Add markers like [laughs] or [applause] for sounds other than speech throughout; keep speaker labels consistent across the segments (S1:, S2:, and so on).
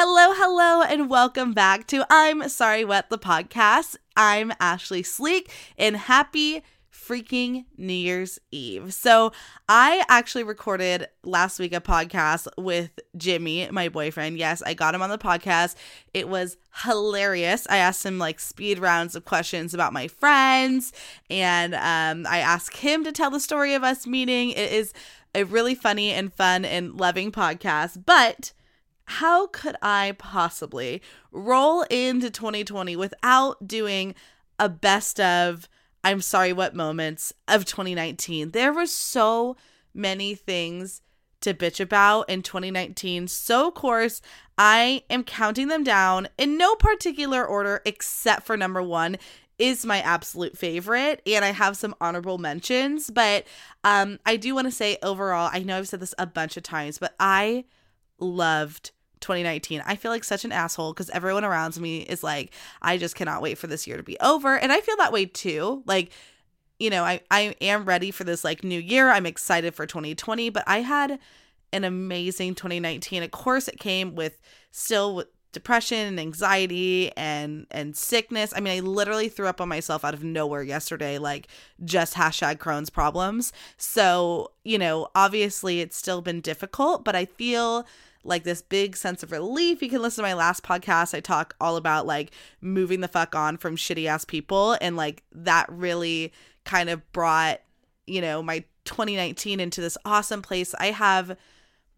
S1: Hello, hello, and welcome back to I'm Sorry What the podcast. I'm Ashlee Sleek, and happy freaking New Year's Eve. So, I actually recorded last week a podcast with Jimmy, my boyfriend. Yes, I got him on the podcast. It was hilarious. I asked him like speed rounds of questions about my friends, and um, I asked him to tell the story of us meeting. It is a really funny and fun and loving podcast, but how could I possibly roll into 2020 without doing a best of I'm sorry what moments of 2019? There were so many things to bitch about in 2019. So, of course, I am counting them down in no particular order except for number one is my absolute favorite and i have some honorable mentions but um i do want to say overall i know i've said this a bunch of times but i loved 2019. I feel like such an asshole because everyone around me is like, I just cannot wait for this year to be over. And I feel that way too. Like, you know, I, I am ready for this like new year. I'm excited for 2020, but I had an amazing 2019. Of course, it came with still with depression and anxiety and and sickness. I mean, I literally threw up on myself out of nowhere yesterday, like just hashtag Crohn's problems. So, you know, obviously it's still been difficult, but I feel like this big sense of relief. You can listen to my last podcast. I talk all about like moving the fuck on from shitty ass people. And like that really kind of brought, you know, my 2019 into this awesome place. I have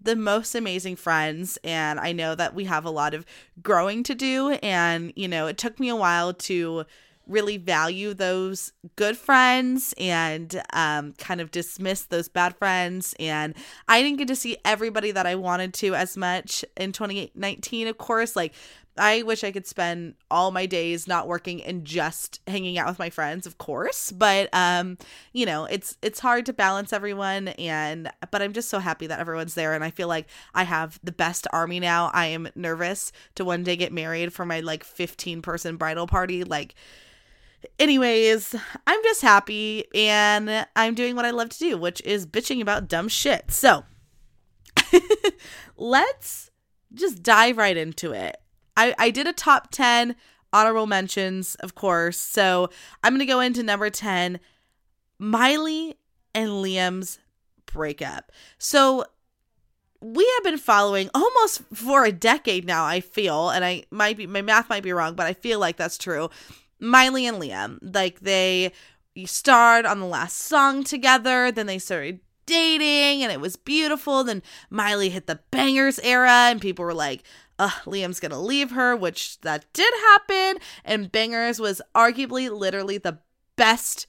S1: the most amazing friends and I know that we have a lot of growing to do and you know it took me a while to really value those good friends and um, kind of dismiss those bad friends. And I didn't get to see everybody that I wanted to as much in 2019, of course. Like, I wish I could spend all my days not working and just hanging out with my friends, of course. But um, you know, it's it's hard to balance everyone and but I'm just so happy that everyone's there and I feel like I have the best army now. I am nervous to one day get married for my like 15 person bridal party. Like Anyways, I'm just happy and I'm doing what I love to do, which is bitching about dumb shit. So [laughs] let's just dive right into it. I, I did a top 10 honorable mentions, of course. So I'm going to go into number 10 Miley and Liam's breakup. So we have been following almost for a decade now, I feel, and I might be, my math might be wrong, but I feel like that's true. Miley and Liam. Like they starred on the last song together, then they started dating and it was beautiful. Then Miley hit the Bangerz era and people were like, Ugh, Liam's gonna leave her, which that did happen. And Bangerz was arguably literally the best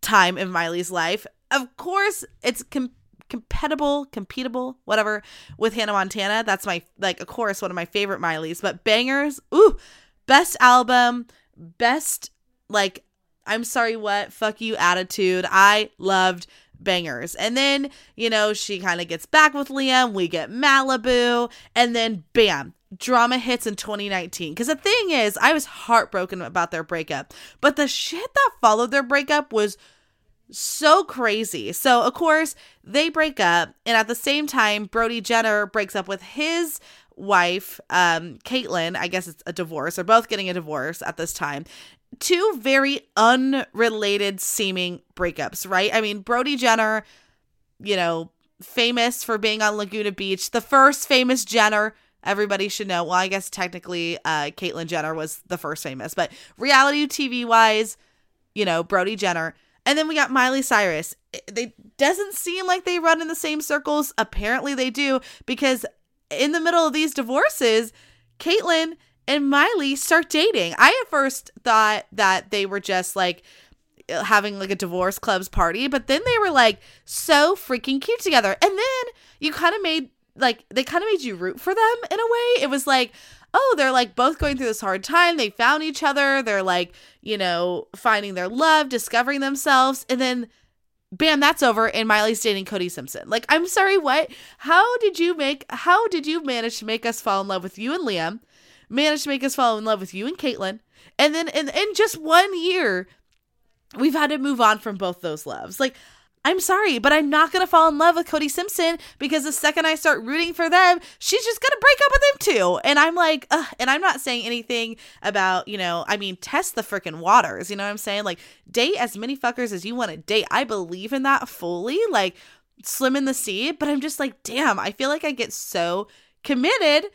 S1: time in Miley's life. Of course, it's com- compatible, competable, whatever, with Hannah Montana. That's my like, of course, one of my favorite Miley's. But Bangerz, ooh, best album, best like I'm sorry what fuck you attitude. I loved Bangerz. And then, you know, she kind of gets back with Liam, we get Malibu, and then bam, drama hits in 2019. Cuz the thing is, I was heartbroken about their breakup, but the shit that followed their breakup was so crazy. So, of course, they break up, and at the same time, Brody Jenner breaks up with his wife, um, Kaitlynn, I guess it's a divorce. They're both getting a divorce at this time. Two very unrelated seeming breakups, right? I mean, Brody Jenner, you know, famous for being on Laguna Beach, the first famous Jenner. Everybody should know. Well, I guess technically, uh, Caitlyn Jenner was the first famous, but reality TV wise, you know, Brody Jenner. And then we got Miley Cyrus. They doesn't seem like they run in the same circles. Apparently they do because in the middle of these divorces, Kaitlynn and Miley start dating. I at first thought that they were just like having like a divorce club's party, but then they were like so freaking cute together. And then you kind of made like they kind of made you root for them in a way. It was like, oh, they're like both going through this hard time. They found each other. They're like, you know, finding their love, discovering themselves. And then bam, that's over. And Miley's dating Cody Simpson. Like, I'm sorry, what? How did you make, how did you manage to make us fall in love with you and Liam? Manage to make us fall in love with you and Kaitlynn. And then in, in just one year, we've had to move on from both those loves. Like, I'm sorry, but I'm not going to fall in love with Cody Simpson because the second I start rooting for them, she's just going to break up with him too. And I'm like, Ugh. and I'm not saying anything about, you know, I mean, test the freaking waters. You know what I'm saying? Like, date as many fuckers as you want to date. I believe in that fully. Like, swim in the sea. But I'm just like, damn, I feel like I get so committed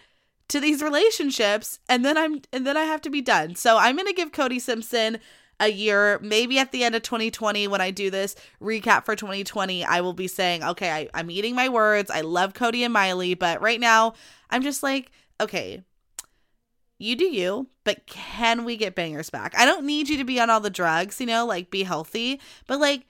S1: to these relationships and then I'm and then I have to be done. So I'm going to give Cody Simpson a year. Maybe at the end of 2020, when I do this recap for 2020, I will be saying, okay, I, I'm eating my words. I love Cody and Miley, but right now I'm just like, okay, you do you, but can we get Bangerz back? I don't need you to be on all the drugs, you know, like be healthy, but like,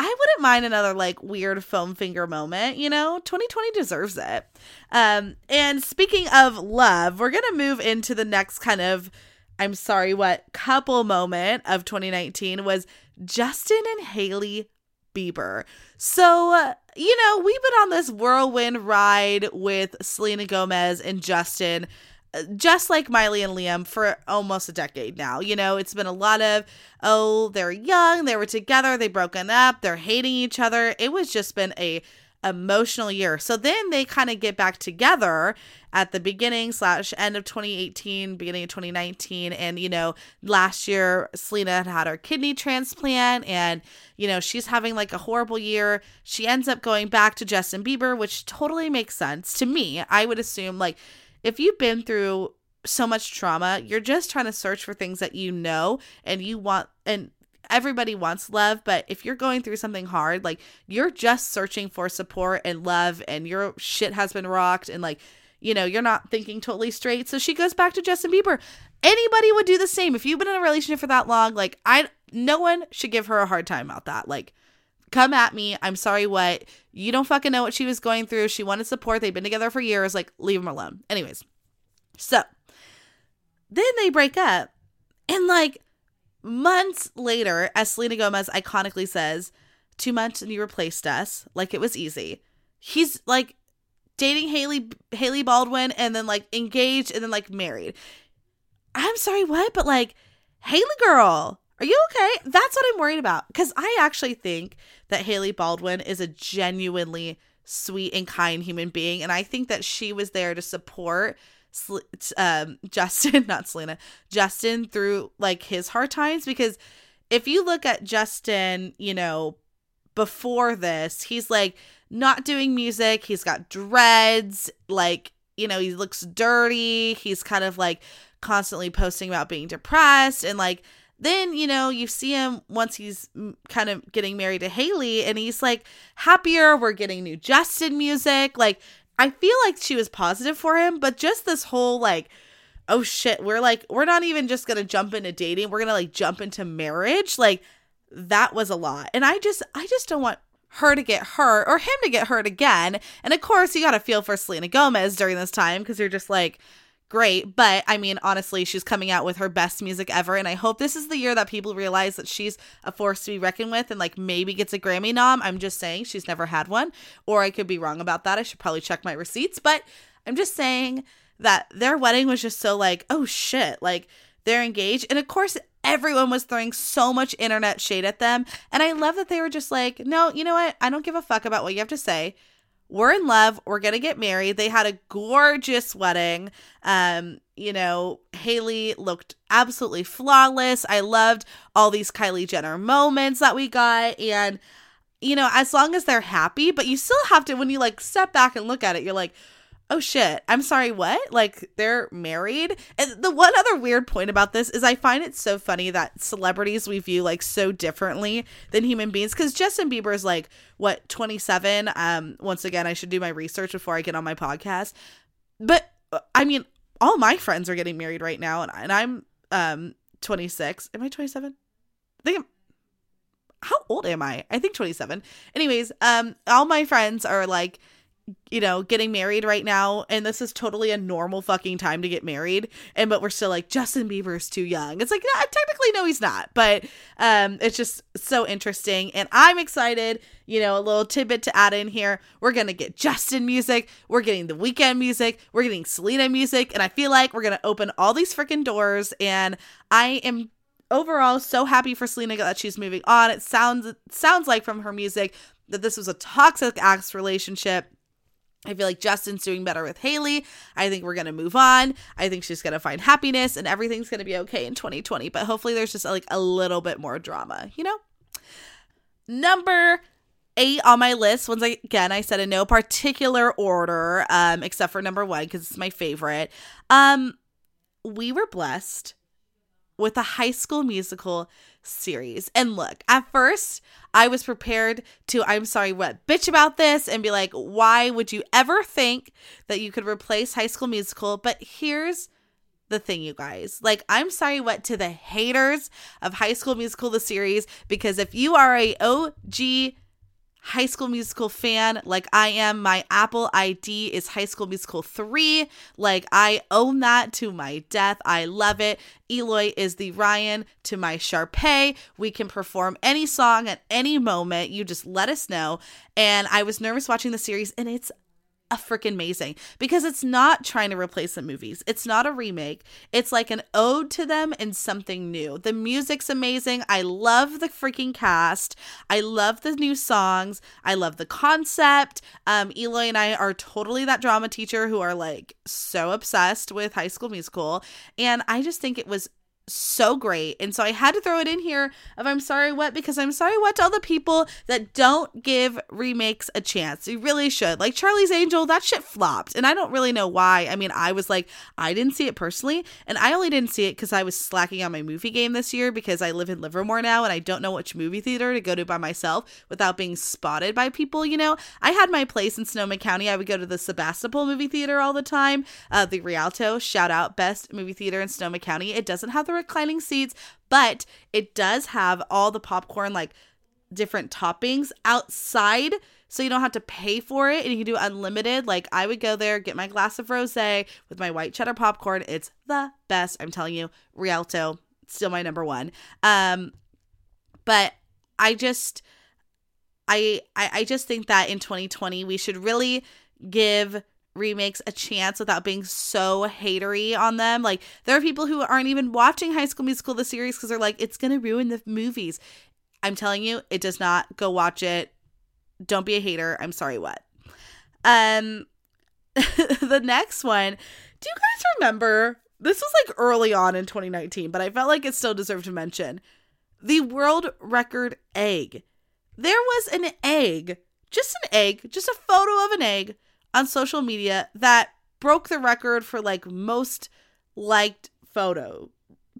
S1: I wouldn't mind another like weird foam finger moment, you know? 2020 deserves it. Um and speaking of love, we're going to move into the next kind of I'm sorry, what couple moment of 2019 was Justin and Hailey Bieber. So, you know, we've been on this whirlwind ride with Selena Gomez and Justin, uh, just like Miley and Liam, for almost a decade now. You know, it's been a lot of, oh, they're young, they were together, they broken up, they're hating each other. It was just been a emotional year. So then they kind of get back together at the beginning slash end of 2018, beginning of 2019. And, you know, last year, Selena had had her kidney transplant and, you know, she's having like a horrible year. She ends up going back to Justin Bieber, which totally makes sense to me. I would assume, like, if you've been through so much trauma, you're just trying to search for things that you know and you want, and everybody wants love, but if you're going through something hard, like you're just searching for support and love and your shit has been rocked and like, you know, you're not thinking totally straight. So she goes back to Justin Bieber. Anybody would do the same. If you've been in a relationship for that long, like I no one should give her a hard time about that. Like come at me. I'm sorry what. You don't fucking know what she was going through. She wanted support. They've been together for years. Like leave them alone. Anyways. So then they break up and like Months later, as Selena Gomez iconically says, two months and you replaced us like it was easy. He's like dating Haley Hailey Baldwin and then like engaged and then like married. I'm sorry, what? But like, Hailey girl, are you okay? That's what I'm worried about. Because I actually think that Hailey Baldwin is a genuinely sweet and kind human being. And I think that she was there to support um, [laughs] Justin, not Selena, Justin through like his hard times because if you look at Justin, you know, before this, he's like not doing music, he's got dreads, like, you know, he looks dirty, he's kind of like constantly posting about being depressed. And like then you know you see him once he's kind of getting married to Hailey and he's like happier. We're getting new Justin music. Like I feel like she was positive for him, but just this whole like, oh shit, we're like, we're not even just gonna jump into dating, we're gonna like jump into marriage. Like, that was a lot. And I just, I just don't want her to get hurt or him to get hurt again. And of course, you gotta feel for Selena Gomez during this time because you're just like, great. But I mean, honestly, she's coming out with her best music ever. And I hope this is the year that people realize that she's a force to be reckoned with and like maybe gets a Grammy nom. I'm just saying she's never had one. Or I could be wrong about that. I should probably check my receipts. But I'm just saying that their wedding was just so like, oh shit, like they're engaged. And of course, everyone was throwing so much internet shade at them. And I love that they were just like, no, you know what? I don't give a fuck about what you have to say we're in love. We're going to get married. They had a gorgeous wedding. Um, you know, Hailey looked absolutely flawless. I loved all these Kylie Jenner moments that we got. And, you know, as long as they're happy, but you still have to, when you like step back and look at it, you're like, oh shit, I'm sorry, what? Like they're married? And the one other weird point about this is I find it so funny that celebrities we view like so differently than human beings. Cause Justin Bieber is like, what, 27? Um, once again, I should do my research before I get on my podcast. But I mean, all my friends are getting married right now, and, and I'm um 26. Am I 27? I think I'm how old am I? I think 27. Anyways, um, all my friends are like you know, getting married right now, and this is totally a normal fucking time to get married. And but we're still like Justin Bieber's too young. It's like technically no, he's not, but um, it's just so interesting, and I'm excited. You know, a little tidbit to add in here: we're gonna get Justin music, we're getting the Weeknd music, we're getting Selena music, and I feel like we're gonna open all these freaking doors. And I am overall so happy for Selena that she's moving on. It sounds sounds like from her music that this was a toxic ass relationship. I feel like Justin's doing better with Hailey. I think we're going to move on. I think she's going to find happiness and everything's going to be okay in 2020. But hopefully there's just like a little bit more drama, you know? Number eight on my list. Once again, I said in no particular order, um, except for number one, because it's my favorite. Um, we were blessed with a high school musical series. And look, at first, I was prepared to, I'm sorry, what, bitch about this and be like, why would you ever think that you could replace High School Musical? But here's the thing, you guys. Like, I'm sorry, what, to the haters of High School Musical, the series, because if you are a OG High School Musical fan like I am. My Apple ID is High School Musical 3. Like I own that to my death. I love it. Eloy is the Ryan to my Sharpay. We can perform any song at any moment. You just let us know. And I was nervous watching the series and it's a freaking amazing because it's not trying to replace the movies. It's not a remake. It's like an ode to them and something new. The music's amazing. I love the freaking cast. I love the new songs. I love the concept. Um, Eloy and I are totally that drama teacher who are like so obsessed with High School Musical, and I just think it was so great. And so I had to throw it in here of I'm sorry what because I'm sorry what to all the people that don't give remakes a chance. You really should. Like Charlie's Angel, that shit flopped. And I don't really know why. I mean, I was like, I didn't see it personally. And I only didn't see it because I was slacking on my movie game this year because I live in Livermore now and I don't know which movie theater to go to by myself without being spotted by people, you know? I had my place in Sonoma County. I would go to the Sebastopol movie theater all the time. Uh, the Rialto, shout out, best movie theater in Sonoma County. It doesn't have the reclining seats, but it does have all the popcorn, like different toppings outside. So you don't have to pay for it and you can do unlimited. Like I would go there, get my glass of rose with my white cheddar popcorn. It's the best. I'm telling you. Rialto, still my number one. Um, but I just I, I I just think that in 2020 we should really give remakes a chance without being so hatery on them. Like there are people who aren't even watching High School Musical the series because they're like, it's gonna ruin the movies. I'm telling you, it does not. Go watch it. Don't be a hater. I'm sorry, what? Um [laughs] the next one, do you guys remember? This was like early on in 2019, but I felt like it still deserved to mention. The world record egg. There was an egg, just an egg, just a photo of an egg on social media that broke the record for like most liked photo.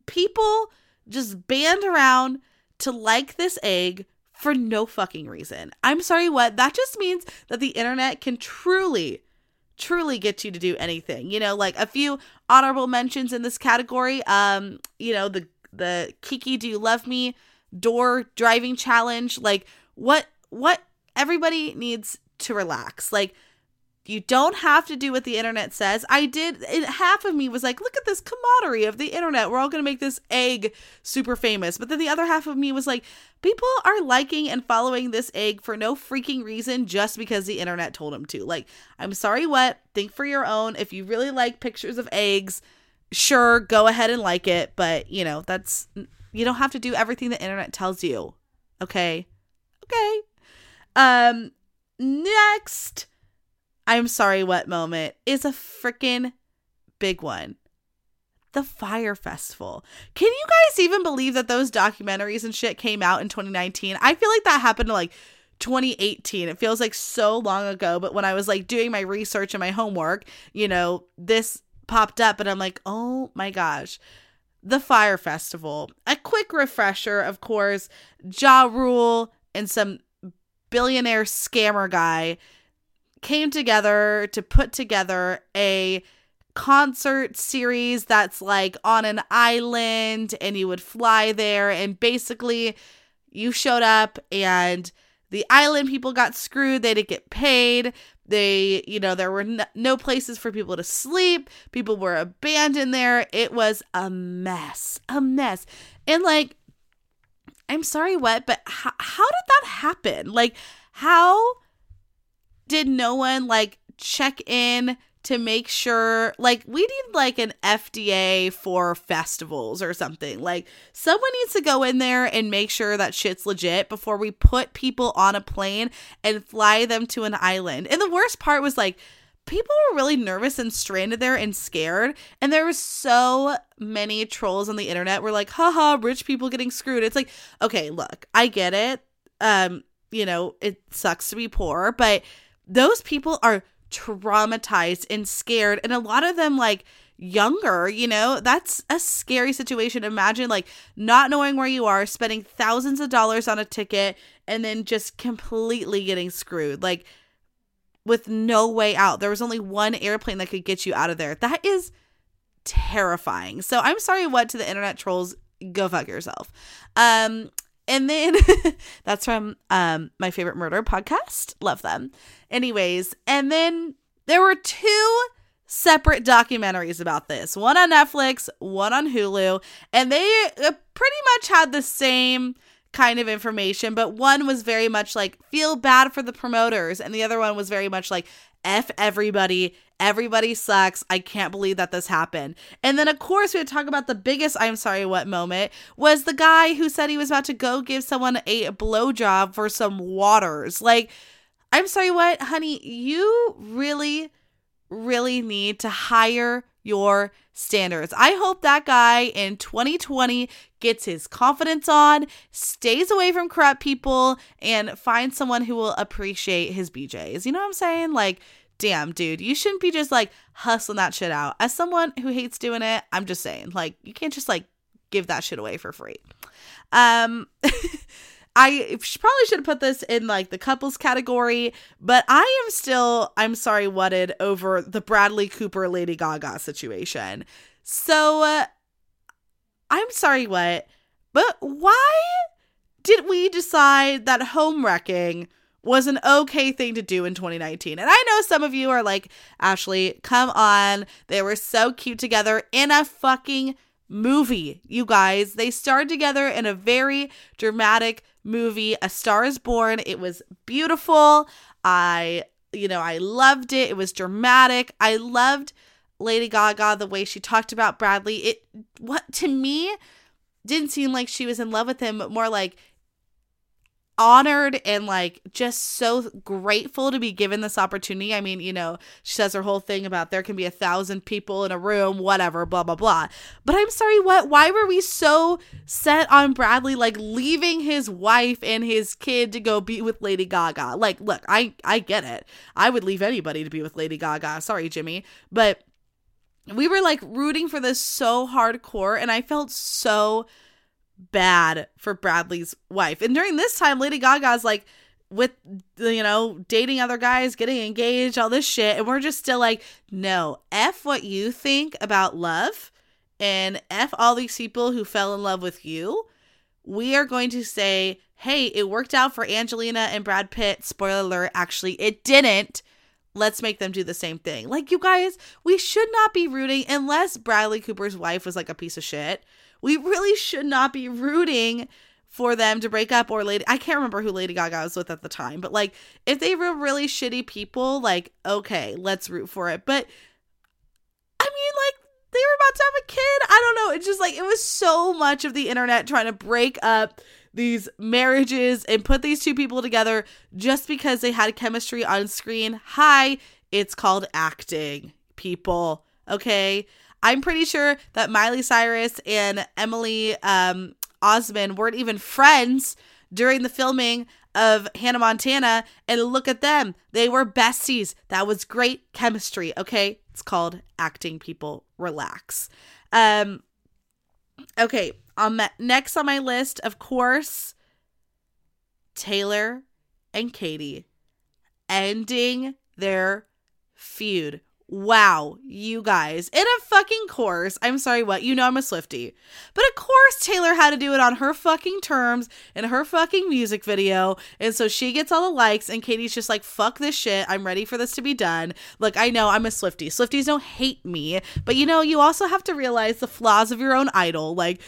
S1: People just band around to like this egg for no fucking reason. I'm sorry, what? That just means that the internet can truly, truly get you to do anything. You know, like a few honorable mentions in this category. Um, you know, the the Kiki Do You Love Me door driving challenge. Like what what everybody needs to relax. Like you don't have to do what the internet says. I did, half of me was like, look at this camaraderie of the internet. We're all going to make this egg super famous. But then the other half of me was like, people are liking and following this egg for no freaking reason just because the internet told them to. Like, I'm sorry, what? Think for your own. If you really like pictures of eggs, sure, go ahead and like it. But, you know, that's, you don't have to do everything the internet tells you. Okay. Okay. Um, next I'm sorry, what moment is a freaking big one. The Fyre Festival. Can you guys even believe that those documentaries and shit came out in 2019? I feel like that happened to like 2018. It feels like so long ago, but when I was like doing my research and my homework, you know, this popped up and I'm like, oh my gosh. The Fyre Festival. A quick refresher, of course, Ja Rule and some billionaire scammer guy came together to put together a concert series that's like on an island and you would fly there. And basically you showed up and the island people got screwed. They didn't get paid. They you know there were no places for people to sleep. People were abandoned there. It was a mess a mess. And like i'm sorry what but how, how did that happen? Like how did no one like check in to make sure like we need like an FDA for festivals or something. Like someone needs to go in there and make sure that shit's legit before we put people on a plane and fly them to an island. And the worst part was like people were really nervous and stranded there and scared. And there was so many trolls on the internet were like, haha, rich people getting screwed. It's like, okay, look, I get it. Um, you know, it sucks to be poor, but those people are traumatized and scared. And a lot of them, like, younger, you know, that's a scary situation. Imagine like not knowing where you are, spending thousands of dollars on a ticket, and then just completely getting screwed. Like, with no way out. There was only one airplane that could get you out of there. That is terrifying. So I'm sorry what to the internet trolls. Go fuck yourself. Um and then [laughs] that's from um my favorite murder podcast. Love them. Anyways, and then there were two separate documentaries about this. One on Netflix, one on Hulu, and they uh, pretty much had the same kind of information, but one was very much like feel bad for the promoters, and the other one was very much like F everybody. Everybody sucks. I can't believe that this happened. And then, of course, we talk about the biggest I'm sorry what moment was the guy who said he was about to go give someone a blowjob for some waters. Like, I'm sorry what, honey, you really, really need to hire your standards. I hope that guy in 2020 gets his confidence on, stays away from corrupt people, and finds someone who will appreciate his BJs. You know what I'm saying? Like, damn, dude, you shouldn't be just like hustling that shit out. As someone who hates doing it, I'm just saying, like, you can't just like give that shit away for free. Um, [laughs] I probably should have put this in like the couples category, but I am still, I'm sorry, whatted over the Bradley Cooper Lady Gaga situation. So, uh, I'm sorry, what? But why did we decide that home wrecking was an okay thing to do in 2019? And I know some of you are like, Ashlee, come on. They were so cute together in a fucking movie, you guys. They starred together in a very dramatic movie, A Star is Born. It was beautiful. I, you know, I loved it. It was dramatic. I loved Lady Gaga the way she talked about Bradley. It what to me didn't seem like she was in love with him, but more like honored and like just so grateful to be given this opportunity. I mean, you know, she says her whole thing about there can be a thousand people in a room, whatever, blah, blah, blah. But I'm sorry, what? Why were we so set on Bradley like leaving his wife and his kid to go be with Lady Gaga? Like, look, I I get it. I would leave anybody to be with Lady Gaga. Sorry, Jimmy, but we were like rooting for this so hardcore and I felt so bad for Bradley's wife. And during this time, Lady Gaga's like with you know dating other guys, getting engaged, all this shit, and we're just still like, no, f what you think about love, and f all these people who fell in love with you. We are going to say, hey, it worked out for Angelina and Brad Pitt. Spoiler alert, actually, it didn't. Let's make them do the same thing. Like, you guys, we should not be rooting unless Bradley Cooper's wife was like a piece of shit we really should not be rooting for them to break up or lady I can't remember who Lady Gaga was with at the time, but like if they were really shitty people, like okay, let's root for it. But I mean like they were about to have a kid. I don't know. It's just like it was so much of the internet trying to break up these marriages and put these two people together just because they had chemistry on screen. Hi, it's called acting, people. Okay? I'm pretty sure that Miley Cyrus and Emily um, Osment weren't even friends during the filming of Hannah Montana. And look at them. They were besties. That was great chemistry. Okay. It's called acting people. Relax. Um, okay. Um, next on my list, of course, Taylor and Katy ending their feud. Wow, you guys. In a fucking course, I'm sorry, what? You know I'm a Swifty. But of course, Taylor had to do it on her fucking terms in her fucking music video. And so she gets all the likes, and Katy's just like, fuck this shit. I'm ready for this to be done. Look, I know I'm a Swifty. Swifties don't hate me. But you know, you also have to realize the flaws of your own idol. Like,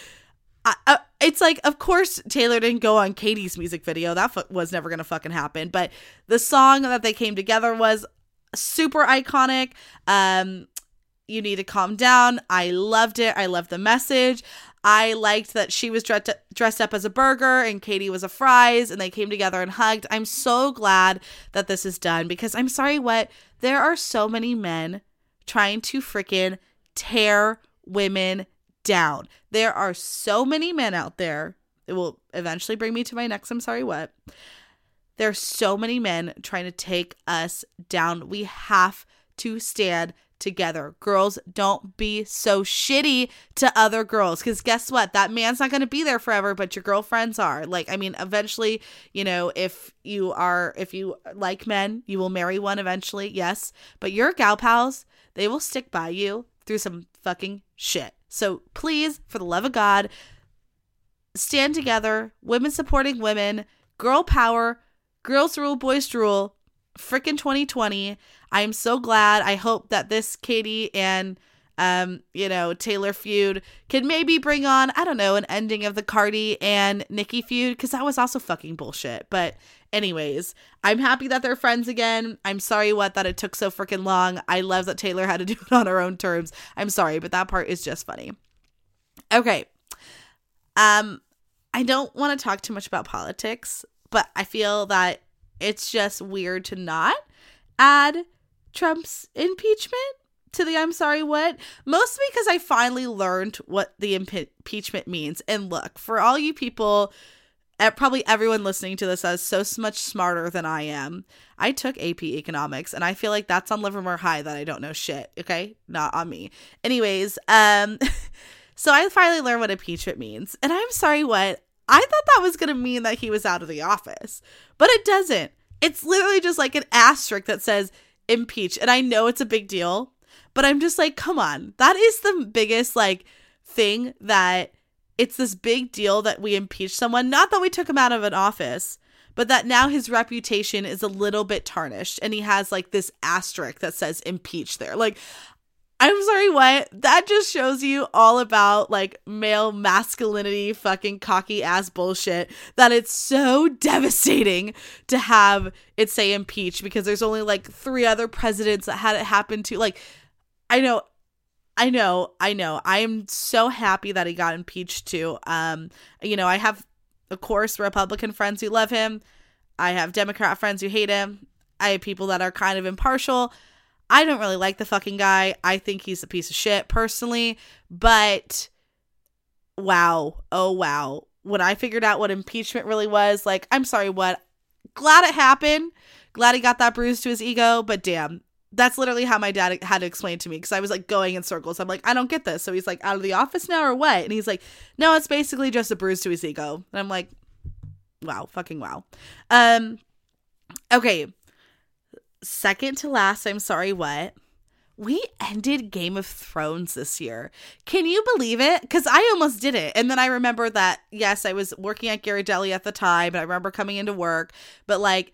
S1: I, uh, it's like, of course, Taylor didn't go on Katy's music video. That fu- was never going to fucking happen. But the song that they came together was super iconic. Um, you need to calm down. I loved it. I loved the message. I liked that she was dressed dressed up as a burger and Katie was a fries and they came together and hugged. I'm so glad that this is done because I'm sorry what there are so many men trying to freaking tear women down. There are so many men out there. It will eventually bring me to my next I'm sorry what. There are so many men trying to take us down. We have to stand together. Girls, don't be so shitty to other girls because guess what? That man's not going to be there forever, but your girlfriends are. Like, I mean, eventually, you know, if you are, if you like men, you will marry one eventually, yes, but your gal pals, they will stick by you through some fucking shit. So please, for the love of God, stand together, women supporting women, girl power, girls rule, boys rule, freaking 2020. I'm so glad. I hope that this Katy and um, you know, Taylor feud can maybe bring on, I don't know, an ending of the Cardi and Nicki feud because that was also fucking bullshit. But anyways, I'm happy that they're friends again. I'm sorry what that it took so freaking long. I love that Taylor had to [laughs] do it on her own terms. I'm sorry, but that part is just funny. Okay. Um I don't want to talk too much about politics, but I feel that it's just weird to not add Trump's impeachment to the I'm sorry what mostly because I finally learned what the impeachment means. And look, for all you people, probably everyone listening to this is so much smarter than I am. I took AP economics and I feel like that's on Livermore High that I don't know shit. Okay, not on me. Anyways, um, [laughs] so I finally learned what impeachment means, and I'm sorry what I thought that was gonna mean that he was out of the office, but it doesn't. It's literally just like an asterisk that says impeach. And I know it's a big deal, but I'm just like, come on. That is the biggest like thing that it's this big deal that we impeach someone. Not that we took him out of an office, but that now his reputation is a little bit tarnished and he has like this asterisk that says impeach there. Like, I'm sorry, what? That just shows you all about like male masculinity, fucking cocky ass bullshit. That it's so [laughs] devastating to have it say impeach because there's only like three other presidents that had it happen to. Like, I know, I know, I know. I am so happy that he got impeached too. Um, you know, I have, of course, Republican friends who love him. I have Democrat friends who hate him. I have people that are kind of impartial. I don't really like the fucking guy. I think he's a piece of shit personally, but wow. Oh wow. When I figured out what impeachment really was, like, I'm sorry, what? Glad it happened. Glad he got that bruise to his ego, but damn, that's literally how my dad had to explain to me because I was like going in circles. I'm like, I don't get this. So he's like, out of the office now or what? And he's like, no, it's basically just a bruise to his ego. And I'm like, wow, fucking wow. Um, okay second to last, I'm sorry, what? We ended Game of Thrones this year. Can you believe it? Because I almost did it. And then I remember that, yes, I was working at Ghirardelli at the time, and I remember coming into work, but like,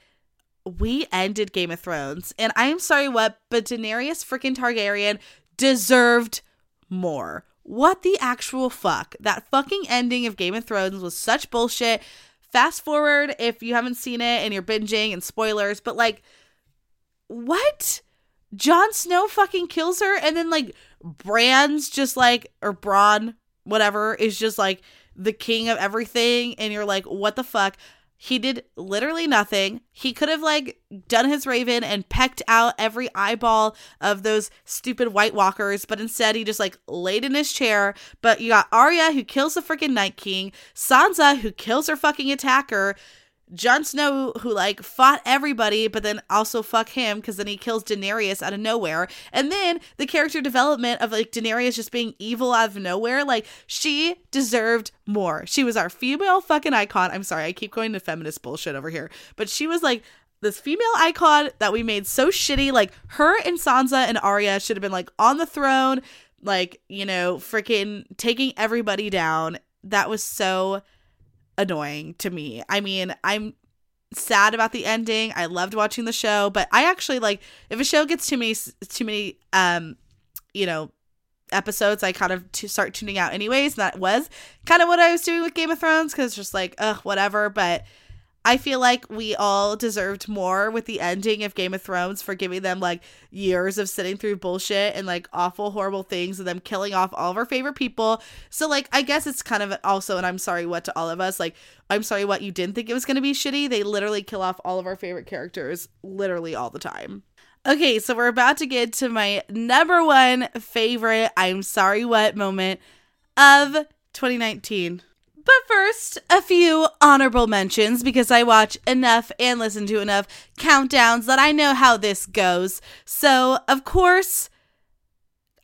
S1: we ended Game of Thrones. And I am sorry, what? But Daenerys freaking Targaryen deserved more. What the actual fuck? That fucking ending of Game of Thrones was such bullshit. Fast forward if you haven't seen it and you're binging and spoilers, but like, what? Jon Snow fucking kills her and then like Bran's just like or Bronn, whatever, is just like the king of everything and you're like, what the fuck? He did literally nothing. He could have like done his raven and pecked out every eyeball of those stupid White Walkers, but instead he just like laid in his chair. But you got Arya who kills the freaking Night King, Sansa who kills her fucking attacker, Jon Snow, who like fought everybody, but then also fuck him because then he kills Daenerys out of nowhere. And then the character development of like Daenerys just being evil out of nowhere, like she deserved more. She was our female fucking icon. I'm sorry, I keep going to feminist bullshit over here, but she was like this female icon that we made so shitty. Like her and Sansa and Arya should have been like on the throne, like, you know, freaking taking everybody down. That was so annoying to me. I mean, I'm sad about the ending. I loved watching the show, but I actually like if a show gets too many too many um you know episodes, I kind of start tuning out anyways. That was kind of what I was doing with Game of Thrones it's just like ugh whatever. But I feel like we all deserved more with the ending of Game of Thrones for giving them like years of sitting through bullshit and like awful, horrible things and them killing off all of our favorite people. So, like, I guess it's kind of also, and I'm sorry what to all of us, like, I'm sorry what you didn't think it was going to be shitty. They literally kill off all of our favorite characters literally all the time. Okay, so we're about to get to my number one favorite I'm sorry what moment of 2019. But first, a few honorable mentions because I watch enough and listen to enough countdowns that I know how this goes. So, of course,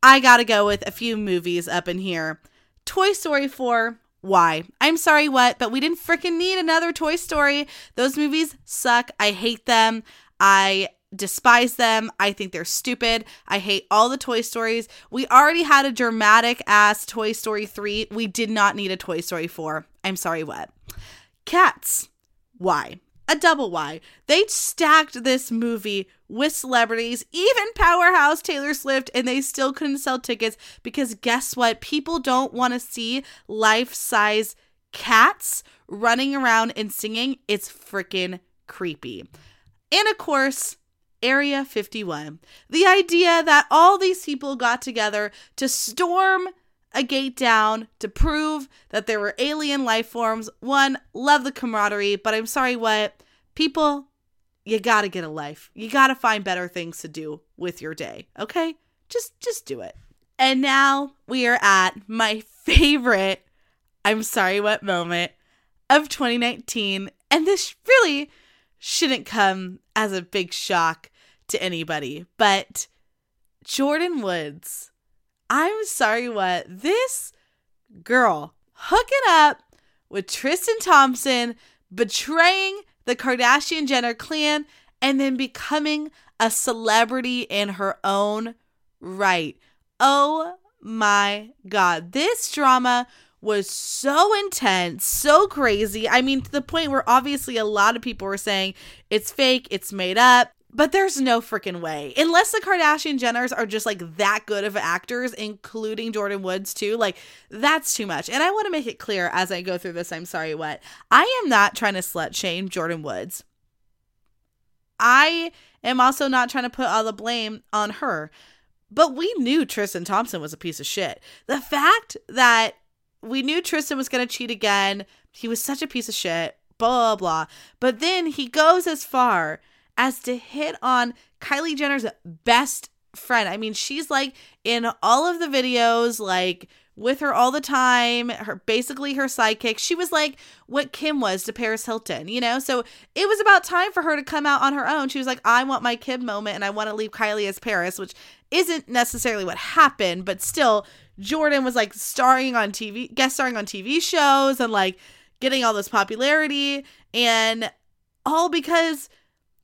S1: I gotta go with a few movies up in here. Toy Story 4, why? I'm sorry, what? But we didn't freaking need another Toy Story. Those movies suck. I hate them. I despise them. I think they're stupid. I hate all the Toy Stories. We already had a dramatic ass Toy Story 3. We did not need a Toy Story 4. I'm sorry, what? Cats. Why? A double why. They stacked this movie with celebrities, even powerhouse Taylor Swift, and they still couldn't sell tickets because guess what? People don't want to see life size cats running around and singing. It's freaking creepy. And of course, Area 51. The idea that all these people got together to storm a gate down to prove that there were alien life forms. One, love the camaraderie, but I'm sorry, what? People, you gotta get a life. You gotta find better things to do with your day, okay? Just just do it. And now we are at my favorite I'm sorry what moment of 2019. And this really shouldn't come as a big shock to anybody, but Jordyn Woods, I'm sorry, what? This girl hooking up with Tristan Thompson, betraying the Kardashian Jenner clan, and then becoming a celebrity in her own right. Oh my God. This drama was so intense, so crazy. I mean, to the point where obviously a lot of people were saying it's fake, it's made up. But there's no freaking way. Unless the Kardashian Jenners are just like that good of actors, including Jordyn Woods too, like that's too much. And I want to make it clear as I go through this, I'm sorry, what? I am not trying to slut shame Jordyn Woods. I am also not trying to put all the blame on her. But we knew Tristan Thompson was a piece of shit. The fact that we knew Tristan was going to cheat again, he was such a piece of shit, blah, blah, blah. But then he goes as far as to hit on Kylie Jenner's best friend. I mean, she's like in all of the videos, like with her all the time, her basically her sidekick. She was like what Kim was to Paris Hilton, you know? So it was about time for her to come out on her own. She was like, I want my Kim moment and I want to leave Kylie as Paris, which isn't necessarily what happened, but still, Jordyn was like starring on TV, guest starring on TV shows and like getting all this popularity and all because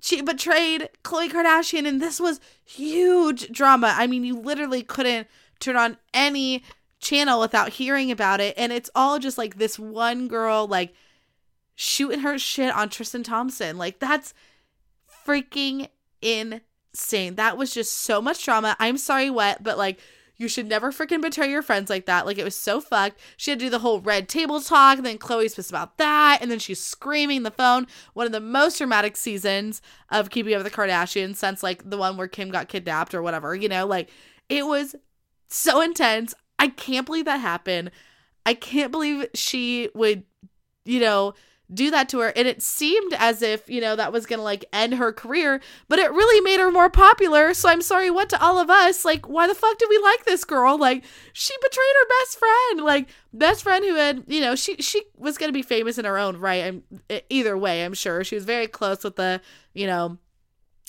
S1: she betrayed Khloe Kardashian, and this was huge drama. I mean, you literally couldn't turn on any channel without hearing about it. And it's all just like this one girl, like shooting her shit on Tristan Thompson. Like, that's freaking insane. That was just so much drama. I'm sorry, what, but like, you should never freaking betray your friends like that. Like it was so fucked. She had to do the whole red table talk, and then Khloe's pissed about that, and then she's screaming the phone. One of the most dramatic seasons of Keeping Up with the Kardashians since like the one where Kim got kidnapped or whatever. You know, like it was so intense. I can't believe that happened. I can't believe she would, you know, do that to her. And it seemed as if you know that was gonna like end her career but it really made her more popular. So i'm sorry what to all of us? Like why the fuck did we like this girl? Like she betrayed her best friend. Like best friend who had you know she she was gonna be famous in her own right i'm either way i'm sure. She was very close with the you know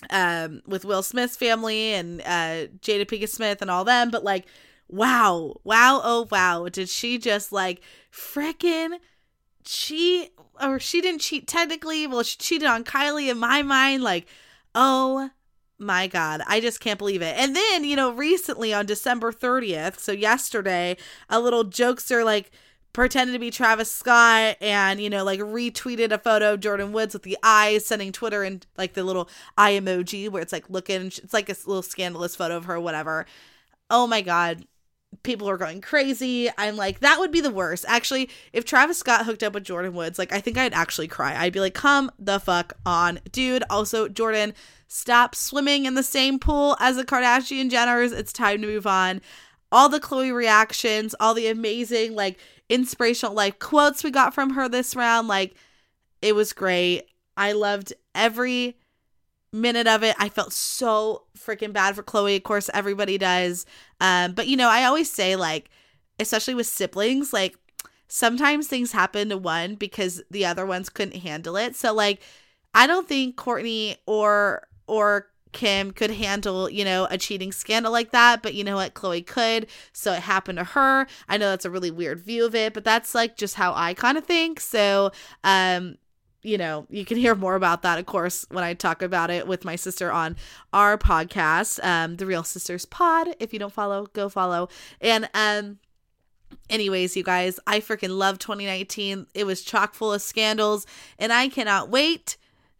S1: um with will smith's family and uh jada pinkett smith and all them but like wow wow oh wow did she just like frickin' she or she didn't cheat technically. Well, she cheated on Kylie in my mind. Like, oh my God, I just can't believe it. And then, you know, recently on December 30th, so yesterday, a little jokester like pretended to be Travis Scott and, you know, like retweeted a photo of Jordyn Woods with the eyes, sending Twitter and like the little eye emoji where it's like looking, it's like a little scandalous photo of her, whatever. Oh my God. People are going crazy. I'm like, that would be the worst. Actually, if Travis Scott hooked up with Jordyn Woods, like, I think I'd actually cry. I'd be like, come the fuck on, dude. Also, Jordan, stop swimming in the same pool as the Kardashian Jenners. It's time to move on. All the Khloe reactions, all the amazing, like, inspirational, like, quotes we got from her this round, like, it was great. I loved every minute of it. I felt so freaking bad for Khloe. Of course, everybody does. Um, but you know, I always say like, especially with siblings, like sometimes things happen to one because the other ones couldn't handle it. So like, I don't think Kourtney or or Kim could handle, you know, a cheating scandal like that, but you know what? Khloe could. So it happened to her. I know that's a really weird view of it, but that's like just how I kind of think. So, um, you know, you can hear more about that, of course, when I talk about it with my sister on our podcast, um, the Real Sisters Pod. If you don't follow, go follow. And um, anyways, you guys, I freaking love 2019. It was chock full of scandals, and I cannot wait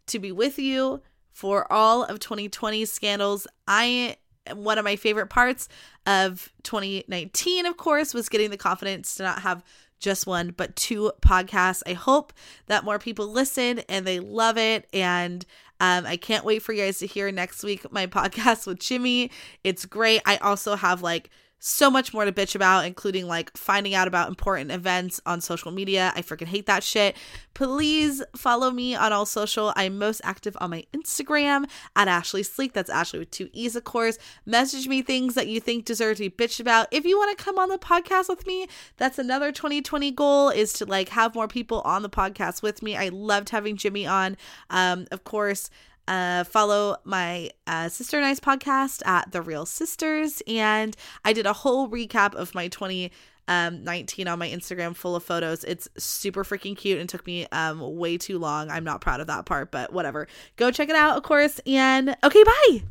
S1: to be with you for all of 2020's scandals. I one of my favorite parts of 2019, of course, was getting the confidence to not have just one, but two podcasts. I hope that more people listen and they love it. And um, I can't wait for you guys to hear next week my [laughs] podcast with Jimmy. It's great. I also have like so much more to bitch about, including like finding out about important events on social media. I freaking hate that shit. Please follow me on all social. I'm most active on my Instagram at Ashlee Sleek. That's Ashlee with two E's, of course. Message me things that you think deserve to be bitched about. If you want to come on the podcast with me, that's another 2020 goal is to like have more people on the podcast with me. I loved having Jimmy on. Um, of course, uh, follow my uh, Sister and I's podcast at The Real Sisters. And I did a whole recap of my 2019 um, on my Instagram full of photos. It's super freaking cute and took me um, way too long. I'm not proud of that part, but whatever. Go check it out, of course. And okay, bye.